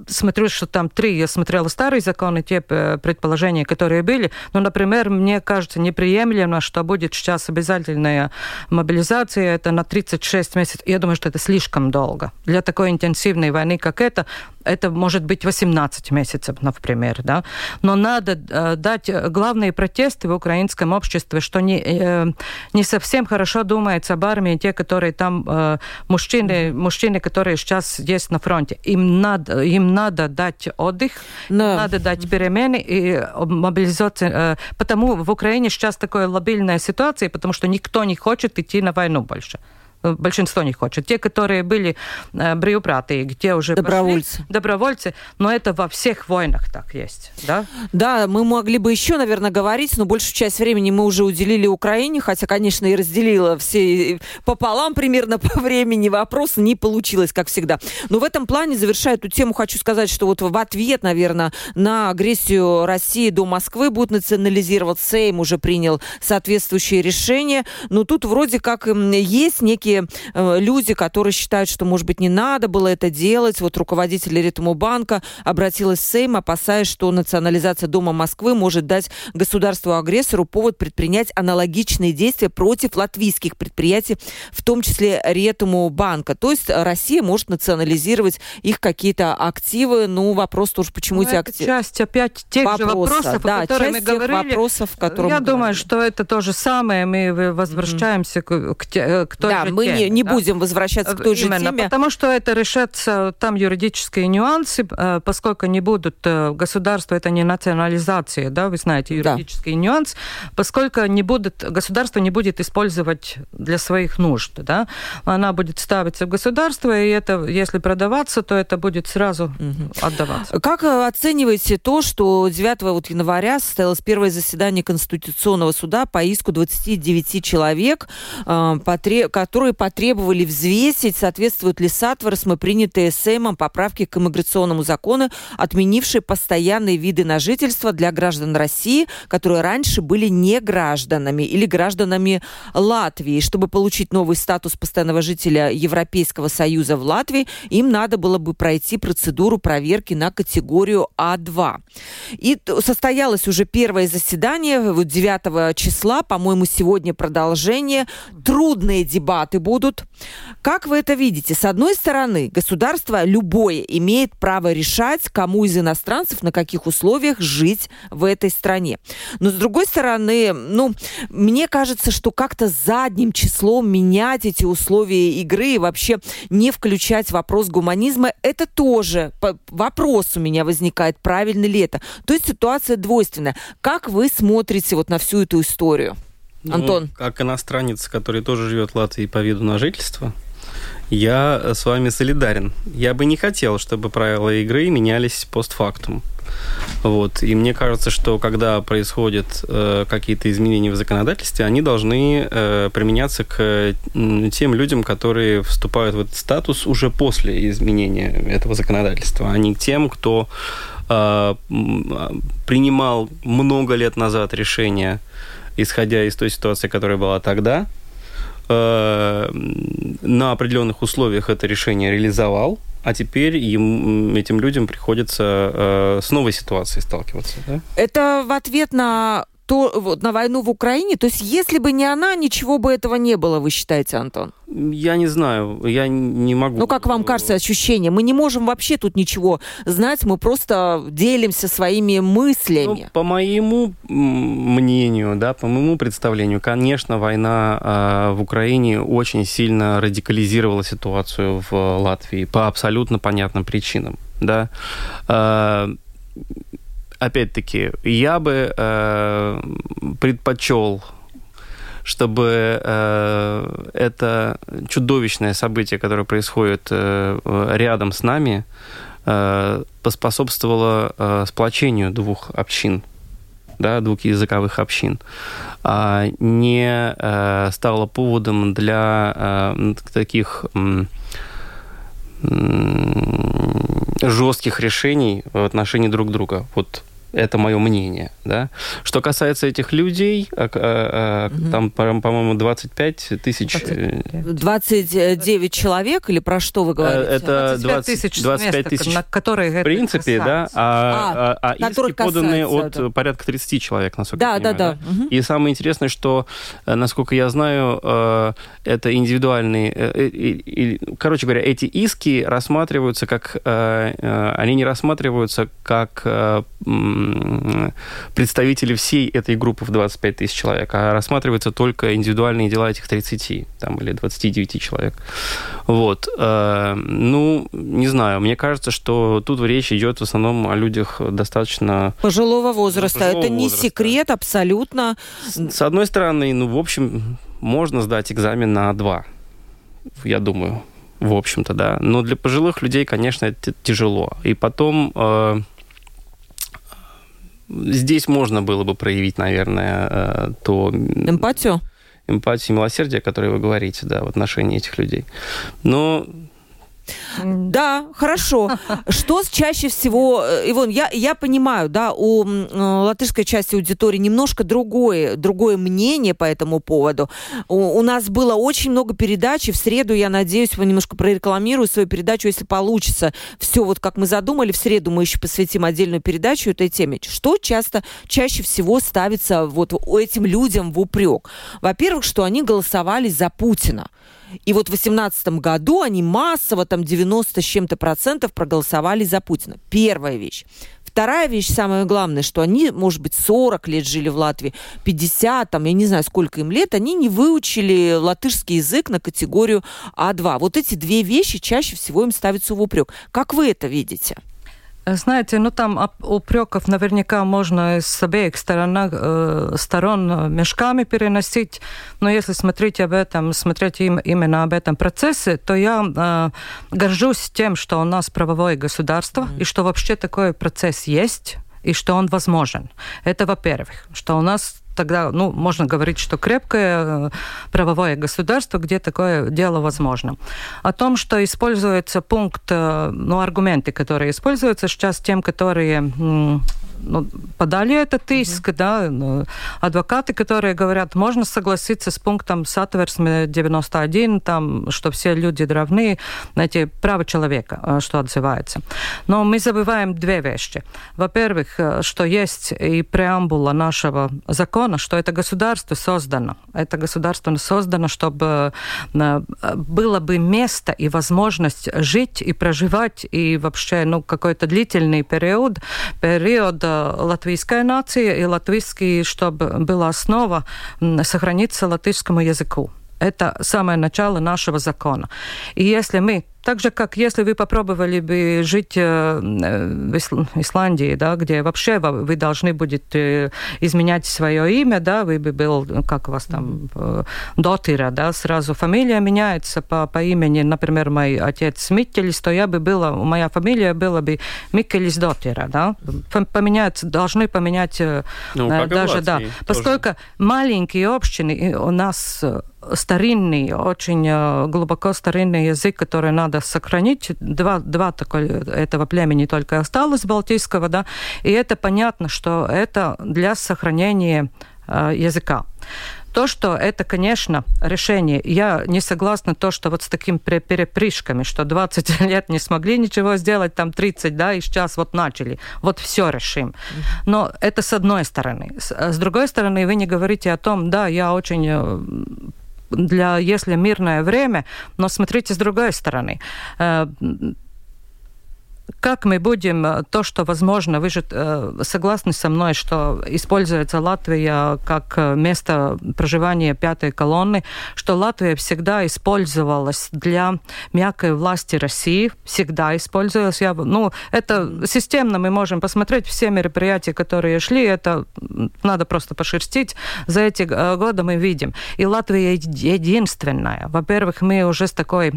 смотрю, что там три, я смотрела старые законы, те э, предположения, которые были. Но, например, мне кажется неприемлемо, что будет сейчас обязательная мобилизация, это на 36 месяцев. Я думаю, что это слишком долго. Для такой интенсивной войны, как это, это может быть 18 месяцев, например. Да? Но надо э, дать главные протесты в украинском обществе, что не, э, не совсем хорошо думается об армии, те, которые там, э, мужчины, мужчины, которые сейчас есть на фронте. Им надо, им надо дать отдых, Но... надо дать перемены и мобилизация. Э, потому в Украине сейчас такая лобильная ситуация, потому что никто не хочет идти на войну больше большинство не хочет. Те, которые были э, брюпраты, где уже добровольцы. Пошли, добровольцы, но это во всех войнах так есть, да? Да, мы могли бы еще, наверное, говорить, но большую часть времени мы уже уделили Украине, хотя, конечно, и разделила все пополам примерно по времени. Вопрос не получилось, как всегда. Но в этом плане, завершая эту тему, хочу сказать, что вот в ответ, наверное, на агрессию России до Москвы будет национализировать Сейм, уже принял соответствующее решение. Но тут вроде как есть некие многие э, люди, которые считают, что, может быть, не надо было это делать. Вот руководитель Ритмобанка обратилась в Сейм, опасаясь, что национализация Дома Москвы может дать государству-агрессору повод предпринять аналогичные действия против латвийских предприятий, в том числе Ретумобанка. То есть Россия может национализировать их какие-то активы. Ну, вопрос тоже, почему ну, эти активы... часть опять тех Вопроса, же вопросов, да, о которых мы говорили. вопросов, Я думаю, говорили. что это то же самое. Мы возвращаемся mm-hmm. к, к, к той да, же мы не, не да? будем возвращаться к той Именно, же теме. потому что это решатся там юридические нюансы, э, поскольку не будут э, государства, это не национализация, да, вы знаете, юридический да. нюанс, поскольку не будут, государство не будет использовать для своих нужд, да, она будет ставиться в государство, и это, если продаваться, то это будет сразу угу. отдаваться. Как э, оцениваете то, что 9 вот января состоялось первое заседание Конституционного суда по иску 29 человек, которые которые потребовали взвесить, соответствуют ли Сатворосмы принятые СЭМом поправки к иммиграционному закону, отменившие постоянные виды на жительство для граждан России, которые раньше были не гражданами или гражданами Латвии. Чтобы получить новый статус постоянного жителя Европейского Союза в Латвии, им надо было бы пройти процедуру проверки на категорию А2. И состоялось уже первое заседание 9 числа, по-моему, сегодня продолжение. Трудные дебаты будут. Как вы это видите? С одной стороны, государство любое имеет право решать, кому из иностранцев на каких условиях жить в этой стране. Но с другой стороны, ну, мне кажется, что как-то задним числом менять эти условия игры и вообще не включать вопрос гуманизма, это тоже вопрос у меня возникает, правильно ли это. То есть ситуация двойственная. Как вы смотрите вот на всю эту историю? Ну, Антон. Как иностранец, который тоже живет в Латвии по виду на жительство, я с вами солидарен. Я бы не хотел, чтобы правила игры менялись постфактум. Вот. И мне кажется, что когда происходят э, какие-то изменения в законодательстве, они должны э, применяться к тем людям, которые вступают в этот статус уже после изменения этого законодательства, а не к тем, кто э, принимал много лет назад решение, исходя из той ситуации, которая была тогда, э, на определенных условиях это решение реализовал, а теперь им, этим людям приходится э, с новой ситуацией сталкиваться. Да? Это в ответ на то, вот, на войну в Украине? То есть, если бы не она, ничего бы этого не было, вы считаете, Антон? Я не знаю, я не могу. Ну, как вам кажется ощущение? Мы не можем вообще тут ничего знать, мы просто делимся своими мыслями. Ну, по моему мнению, да, по моему представлению, конечно, война э, в Украине очень сильно радикализировала ситуацию в Латвии по абсолютно понятным причинам, да. Э, опять-таки, я бы э, предпочел чтобы э, это чудовищное событие, которое происходит э, рядом с нами, э, поспособствовало э, сплочению двух общин, да, двух языковых общин, а не э, стало поводом для э, таких э, жестких решений в отношении друг друга. Вот это мое мнение. Да? Что касается этих людей, а, а, угу. там, по-моему, 25 тысяч... 29 э, человек или про что вы говорите? Это 25 тысяч, 25 тысяч на которые в принципе, да, а, а, а иски поданные от да. порядка 30 человек, насколько да, я понимаю. Да, да, да. Угу. И самое интересное, что, насколько я знаю, это индивидуальные... Короче говоря, эти иски рассматриваются как... Они не рассматриваются как представители всей этой группы в 25 тысяч человек, а рассматриваются только индивидуальные дела этих 30 там, или 29 человек. Вот. Э, ну, не знаю, мне кажется, что тут речь идет в основном о людях достаточно... Пожилого возраста. Пожилого Это не возраста. секрет абсолютно. С, с одной стороны, ну, в общем, можно сдать экзамен на два, я думаю в общем-то, да. Но для пожилых людей, конечно, это тяжело. И потом э, здесь можно было бы проявить, наверное, э, то... Эмпатию? Эмпатию милосердие, о которой вы говорите, да, в отношении этих людей. Но да, хорошо. Что чаще всего, э, Ивон, я, я понимаю, да, у э, латышской части аудитории немножко другое, другое мнение по этому поводу. У, у нас было очень много передач, и в среду, я надеюсь, вы немножко прорекламирую свою передачу, если получится. Все вот как мы задумали, в среду мы еще посвятим отдельную передачу этой теме. Что часто, чаще всего ставится вот этим людям в упрек? Во-первых, что они голосовали за Путина. И вот в 2018 году они массово, там 90 с чем-то процентов проголосовали за Путина. Первая вещь. Вторая вещь, самое главное, что они, может быть, 40 лет жили в Латвии, 50, там, я не знаю, сколько им лет, они не выучили латышский язык на категорию А2. Вот эти две вещи чаще всего им ставятся в упрек. Как вы это видите? Знаете, ну там упреков наверняка можно с обеих сторон, э, сторон мешками переносить, но если смотреть об этом, смотреть им, именно об этом процессе, то я э, горжусь тем, что у нас правовое государство mm-hmm. и что вообще такой процесс есть и что он возможен. Это во-первых, что у нас тогда, ну, можно говорить, что крепкое э, правовое государство, где такое дело возможно. О том, что используется пункт, э, ну, аргументы, которые используются сейчас тем, которые ну, подали этот иск, mm-hmm. да, ну, адвокаты, которые говорят, можно согласиться с пунктом Satversme 91, там, что все люди равны, знаете, право человека, э, что отзывается. Но мы забываем две вещи. Во-первых, э, что есть и преамбула нашего закона, что это государство создано. Это государство создано, чтобы э, было бы место и возможность жить и проживать, и вообще, ну, какой-то длительный период, период латвийская нация и латвийский, чтобы была основа сохраниться латышскому языку. Это самое начало нашего закона. И если мы так же, как если вы попробовали бы жить э, в Исландии, да, где вообще вы должны будете изменять свое имя, да, вы бы был, как у вас там, э, Дотира, да, сразу фамилия меняется по, по имени, например, мой отец Миттелис, то я бы была, моя фамилия была бы Микелис Дотира, да, поменять, должны поменять э, ну, даже, да, тоже. поскольку маленькие общины у нас старинный, очень э, глубоко старинный язык, который надо сохранить. Два, два такой, этого племени только осталось, балтийского, да, и это понятно, что это для сохранения э, языка. То, что это, конечно, решение. Я не согласна то, что вот с такими перепрыжками, что 20 лет не смогли ничего сделать, там 30, да, и сейчас вот начали. Вот все решим. Но это с одной стороны. С другой стороны, вы не говорите о том, да, я очень э, для, если мирное время, но смотрите с другой стороны. Э, как мы будем э, то, что возможно, вы же э, согласны со мной, что используется Латвия как место проживания пятой колонны, что Латвия всегда использовалась для мягкой власти России, всегда использовалась. Я, ну, это системно мы можем посмотреть все мероприятия, которые шли, это надо просто пошерстить. За эти годы мы видим. И Латвия единственная. Во-первых, мы уже с такой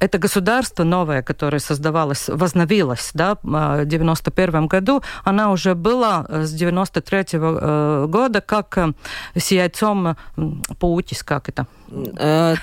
это государство новое, которое создавалось, возновилось да, в 91 году, она уже была с 93 -го года как с яйцом паутис, как это? Э,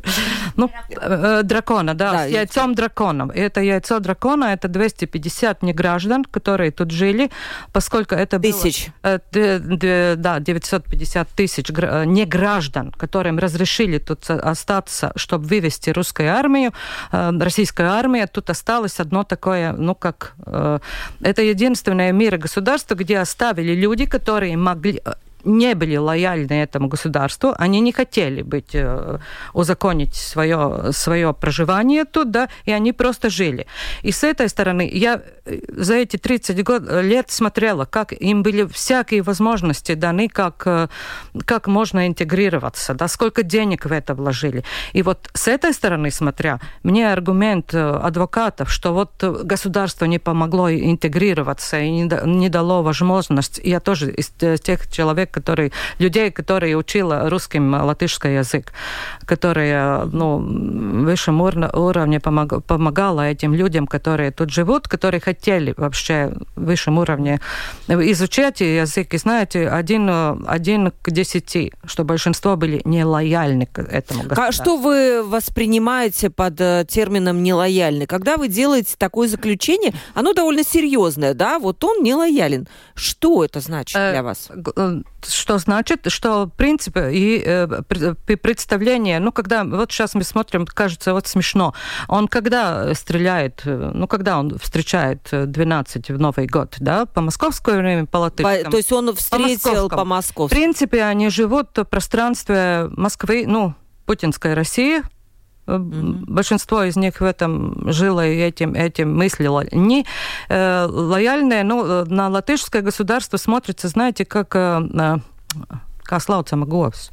ну, э, дракона, да, с яйцом драконом. И это яйцо дракона, это 250 неграждан, которые тут жили, поскольку это Тысяч. Было, э, да, 950 тысяч неграждан, которым разрешили тут остаться, чтобы вывести русскую армию, российская армия. Тут осталось одно такое, ну, как... Это единственное мир государство, где оставили люди, которые могли не были лояльны этому государству, они не хотели быть, э, узаконить свое, свое проживание тут, да, и они просто жили. И с этой стороны я э, за эти 30 год, лет смотрела, как им были всякие возможности даны, как, э, как можно интегрироваться, да, сколько денег в это вложили. И вот с этой стороны смотря, мне аргумент адвокатов, что вот государство не помогло интегрироваться и не дало возможность, я тоже из тех человек, который, людей, которые учила русским латышский язык, которые ну, в высшем уровне помог, помогала этим людям, которые тут живут, которые хотели вообще высшем уровне изучать язык. И знаете, один, один к десяти, что большинство были нелояльны к этому государству. Что вы воспринимаете под э, термином нелояльный? Когда вы делаете такое заключение, оно довольно серьезное, да? Вот он нелоялен. Что это значит э, для вас? Э, что значит, что, в принципе, и э, представление, ну, когда, вот сейчас мы смотрим, кажется, вот смешно, он когда стреляет, э, ну, когда он встречает 12 в Новый год, да, по московскому времени, по латышскому. То есть он встретил по московскому. В принципе, они живут в пространстве Москвы, ну, путинской России, Mm-hmm. Большинство из них в этом жило и этим, этим мыслило. Не э, лояльные, ну, на латышское государство смотрится, знаете, как э, kā слауцама govs.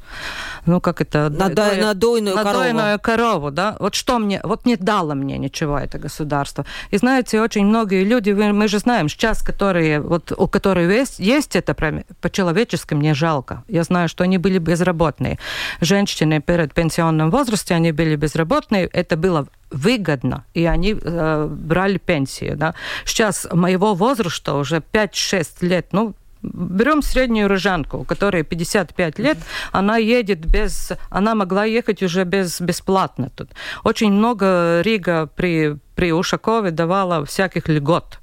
Ну, как это? Надо, надойную, надойную корову. корову, да? Вот что мне, вот не дало мне ничего это государство. И знаете, очень многие люди, мы же знаем, сейчас, которые, вот у которых есть, есть это по-человечески мне жалко. Я знаю, что они были безработные. Женщины перед пенсионным возрасте, они были безработные. Это было выгодно, и они э, брали пенсию. Да. Сейчас моего возраста уже 5-6 лет, ну, Берем среднюю рыжанку, у которой 55 лет, она едет без... Она могла ехать уже без, бесплатно тут. Очень много Рига при, при Ушакове давала всяких льгот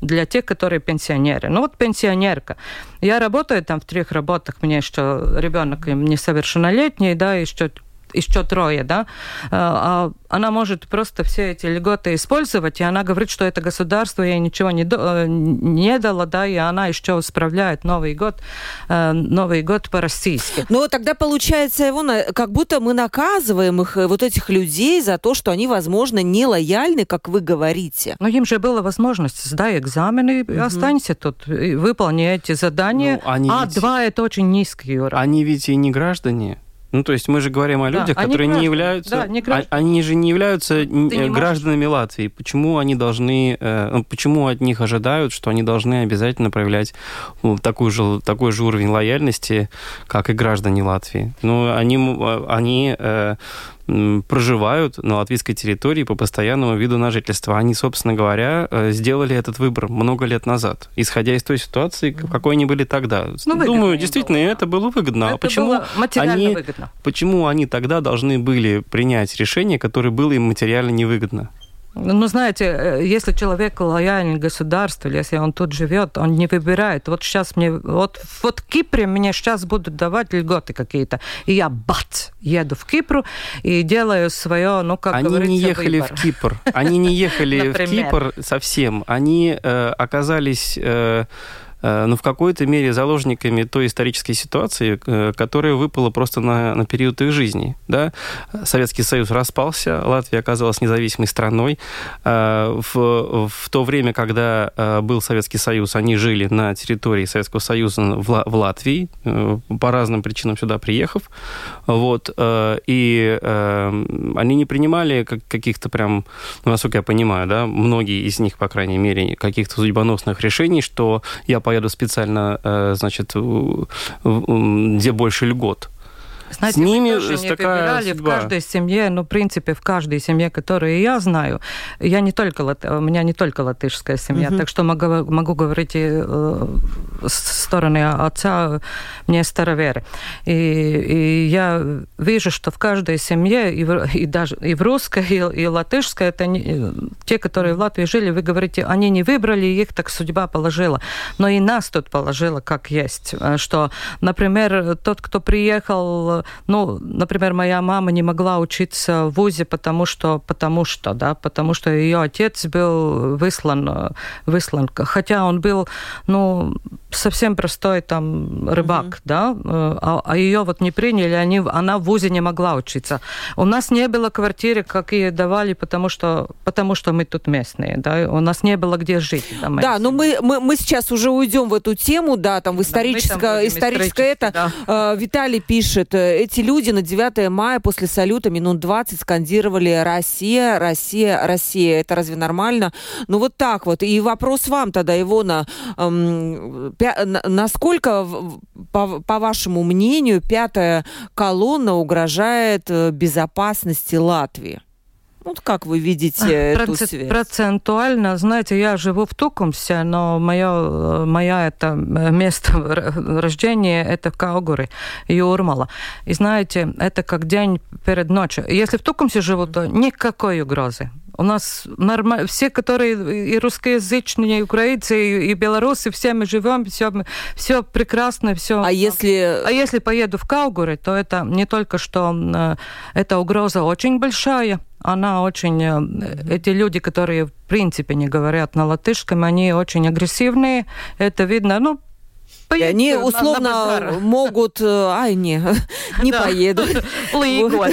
для тех, которые пенсионеры. Ну вот пенсионерка. Я работаю там в трех работах, мне что ребенок несовершеннолетний, да, и что еще трое, да, а, а она может просто все эти льготы использовать, и она говорит, что это государство ей ничего не, э, не дало, да, и она еще справляет Новый год, э, Новый год по-российски. Но тогда получается, его как будто мы наказываем их, э, вот этих людей за то, что они, возможно, не лояльны, как вы говорите. Но им же была возможность, сдай экзамены, угу. останься тут, выполни эти задания. Ну, они а ведь... два это очень низкий уровень. Они ведь и не граждане Ну, то есть мы же говорим о людях, да, которые не являются... Да, не граждан. Они же не являются не гражданами можешь... Латвии. Почему они должны... Э, ну, почему от них ожидают, что они должны обязательно проявлять ну, такой, же, такой же уровень лояльности, как и граждане Латвии? Ну, они, они э, проживают на латвийской территории по постоянному виду на жительство. Они, собственно говоря, э, сделали этот выбор много лет назад, исходя из той ситуации, какой они были тогда. Ну, Думаю, действительно, было. это было выгодно. Это а почему они, выгодно. почему они тогда должны были принять решение, которое было им материально невыгодно? Ну, знаете, э, если человек лоялен государству, если он тут живет, он не выбирает. Вот сейчас мне, вот, вот в Кипре мне сейчас будут давать льготы какие-то, и я бац, еду в Кипр и делаю свое, ну, как Они не ехали выбор. в Кипр. Они не ехали в Кипр совсем. Они э, оказались... Э, Э, ну, в какой-то мере заложниками той исторической ситуации, э, которая выпала просто на, на период их жизни. Да? Советский Союз распался, Латвия оказалась независимой страной. Э, в, в то время, когда был Советский Союз, они жили на территории Советского Союза в, в Латвии, по разным причинам сюда приехав. Вот, и они не принимали каких-то прям, насколько я понимаю, да, многие из них, по крайней мере, каких-то судьбоносных решений, что я поеду специально, э, значит, где больше льгот. Знаете, с ними выбирали судьба. в каждой семье, ну, в принципе, в каждой семье, которую я знаю, я не только, у меня не только латышская семья, угу. так что могу, могу говорить и э, с стороны отца, мне староверы. И, и я вижу, что в каждой семье, и, в, и даже и в русской, и, и латышской, это не, те, которые в Латвии жили, вы говорите, они не выбрали, их так судьба положила. Но и нас тут положила как есть. Что, например, тот, кто приехал ну, например, моя мама не могла учиться в ВУЗе, потому что, потому что, да, потому что ее отец был выслан, выслан, хотя он был, ну, совсем простой там рыбак, mm-hmm. да, а, а ее вот не приняли, они, она в ВУЗе не могла учиться. У нас не было квартиры, какие давали, потому что, потому что мы тут местные, да, у нас не было где жить. Да, да но мы, мы, мы сейчас уже уйдем в эту тему, да, там в историческое, да, историческое это. Да. Э, Виталий пишет, эти люди на 9 мая после салюта минут 20 скандировали «Россия, Россия, Россия». Это разве нормально? Ну вот так вот. И вопрос вам тогда, Ивона, эм, насколько, по, по вашему мнению, пятая колонна угрожает э, безопасности Латвии? Вот как вы видите эту связь? Процентуально, знаете, я живу в Тукумсе, но мое, моя это э, место рождения это Каугури, Юрмала. И знаете, это как день перед ночью. Если в Тукумсе живу, то никакой угрозы. У нас нормально, все, которые и русскоязычные, и украинцы, и, и белорусы, все мы живем, все, все прекрасно, все. А если... А если поеду в Каугури, то это не только что, э, эта угроза очень большая, она очень... Э, эти люди, которые в принципе не говорят на латышском, они очень агрессивные. Это видно, ну, и они условно могут, э, ай, не, не поеду.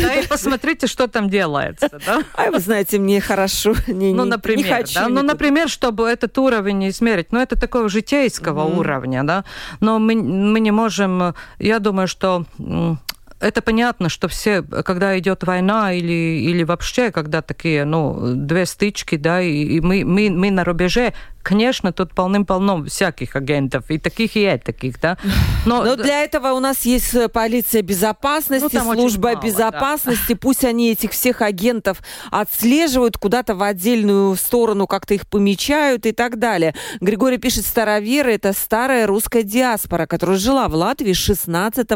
да, и посмотрите, что там делается? Ай, вы знаете, мне хорошо, ну, например. Да? Ну, например, чтобы этот уровень измерить, ну, это такого житейского уровня, да, но мы, мы не можем, я думаю, что это понятно, что все, когда идет война или, или вообще, когда такие, ну, две стычки, да, и, и мы, мы, мы на рубеже, конечно, тут полным-полно всяких агентов, и таких, и таких, да. Но, Но для этого у нас есть э, полиция безопасности, ну, служба мало, безопасности. Да. Пусть они этих всех агентов отслеживают куда-то в отдельную сторону, как-то их помечают и так далее. Григорий пишет, староверы – это старая русская диаспора, которая жила в Латвии с 16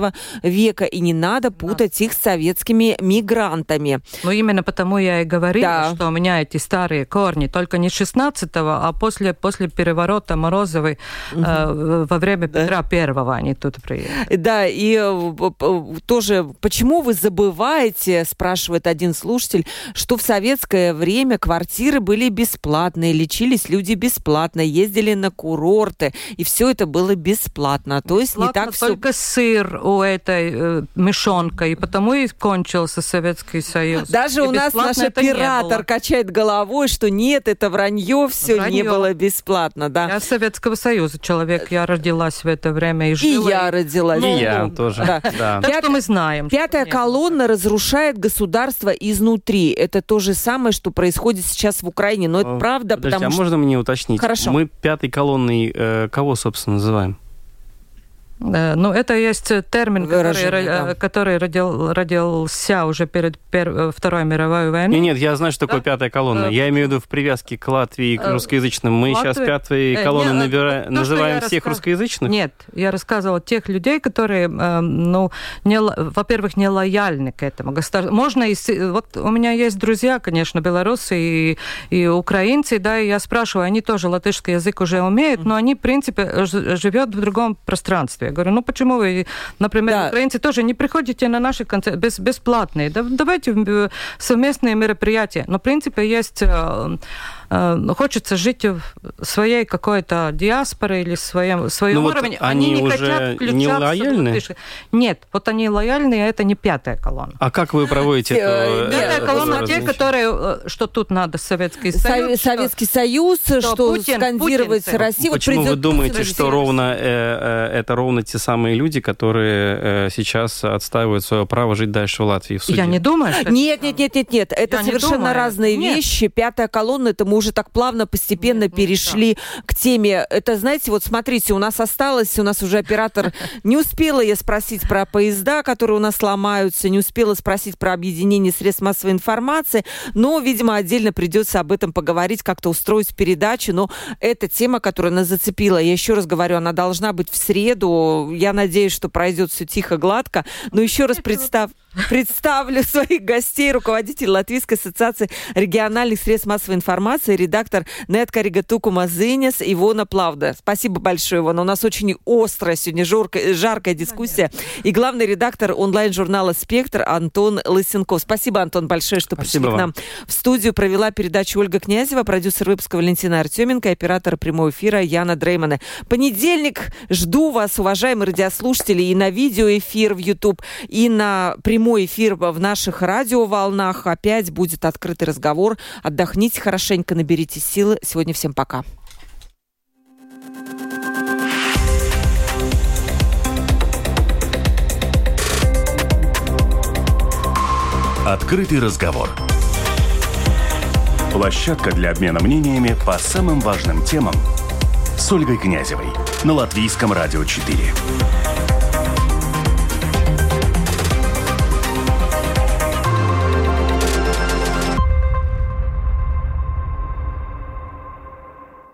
века, и не надо путать да. их с советскими мигрантами. Ну, именно потому я и говорила, да. что у меня эти старые корни только не 16 а после после переворота Морозовой угу. э, во время Петра Первого они тут приехали. Да, и э, тоже, почему вы забываете, спрашивает один слушатель, что в советское время квартиры были бесплатные, лечились люди бесплатно, ездили на курорты, и все это было бесплатно. То есть бесплатно не так все... только сыр у этой э, мешонка, и потому и кончился Советский Союз. Даже и у нас наш оператор качает головой, что нет, это вранье, все вранье. не было бесплатно да. Я Советского Союза человек, я родилась в это время и жила. И я родилась. И я тоже, да. да. Так что мы знаем. Пятая колонна разрушает государство изнутри. Это то же самое, что происходит сейчас в Украине. Но это правда, Подождите, потому а что... можно мне уточнить? Хорошо. Мы пятой колонной э, кого, собственно, называем? Ну, это есть термин, который, да. который родил, родился уже перед пер, Второй мировой войной. Нет, нет, я знаю, что такое да? пятая колонна. Я имею в виду в привязке к Латвии, к русскоязычным. Мы Латвии... сейчас пятой колонной нет, набира... то, называем всех рассказ... русскоязычных? Нет, я рассказывала тех людей, которые, ну, не, во-первых, не лояльны к этому государству. Можно, и, вот у меня есть друзья, конечно, белорусы и, и украинцы, да, и я спрашиваю, они тоже латышский язык уже умеют, но они, в принципе, живет в другом пространстве. Я говорю, ну почему вы, например, да. украинцы тоже не приходите на наши концерты без, бесплатные? Да, давайте совместные мероприятия. Но, в принципе, есть э, Э, хочется жить в своей какой-то диаспоре или своем, своем ну, уровне. Вот они, они не хотят включаться. Не лояльны? Нет, вот они лояльны, а это не пятая колонна. А как вы проводите это? Пятая колонна те, которые, э, что тут надо Советский Союз. Советский Союз, что скандировать Россию. Почему вы думаете, что ровно э, это ровно те самые люди, которые сейчас отстаивают свое право жить дальше в Латвии в суде? Я не думаю. Нет, нет, нет, нет, нет. Это совершенно разные вещи. Пятая колонна, это мы уже так плавно, постепенно нет, перешли нет, к теме. Это, знаете, вот смотрите, у нас осталось, у нас уже оператор... Не успела я спросить про поезда, которые у нас ломаются, не успела спросить про объединение средств массовой информации, но, видимо, отдельно придется об этом поговорить, как-то устроить передачу. Но эта тема, которая нас зацепила, я еще раз говорю, она должна быть в среду. Я надеюсь, что пройдет все тихо, гладко. Но еще раз представь... Представлю своих гостей, руководитель Латвийской ассоциации региональных средств массовой информации, редактор Нет Каригатуку Мазынес Ивона Плавда. Спасибо большое, Ивона. У нас очень острая сегодня жаркая, жаркая дискуссия. Понятно. И главный редактор онлайн-журнала «Спектр» Антон Лысенков. Спасибо, Антон, большое, что Спасибо пришли вам. к нам в студию. Провела передачу Ольга Князева, продюсер выпуска Валентина Артеменко, оператор прямого эфира Яна Дреймана. Понедельник. Жду вас, уважаемые радиослушатели, и на видеоэфир в YouTube, и на прямой прямой эфир в наших радиоволнах. Опять будет открытый разговор. Отдохните хорошенько, наберите силы. Сегодня всем пока. Открытый разговор. Площадка для обмена мнениями по самым важным темам с Ольгой Князевой на Латвийском радио 4.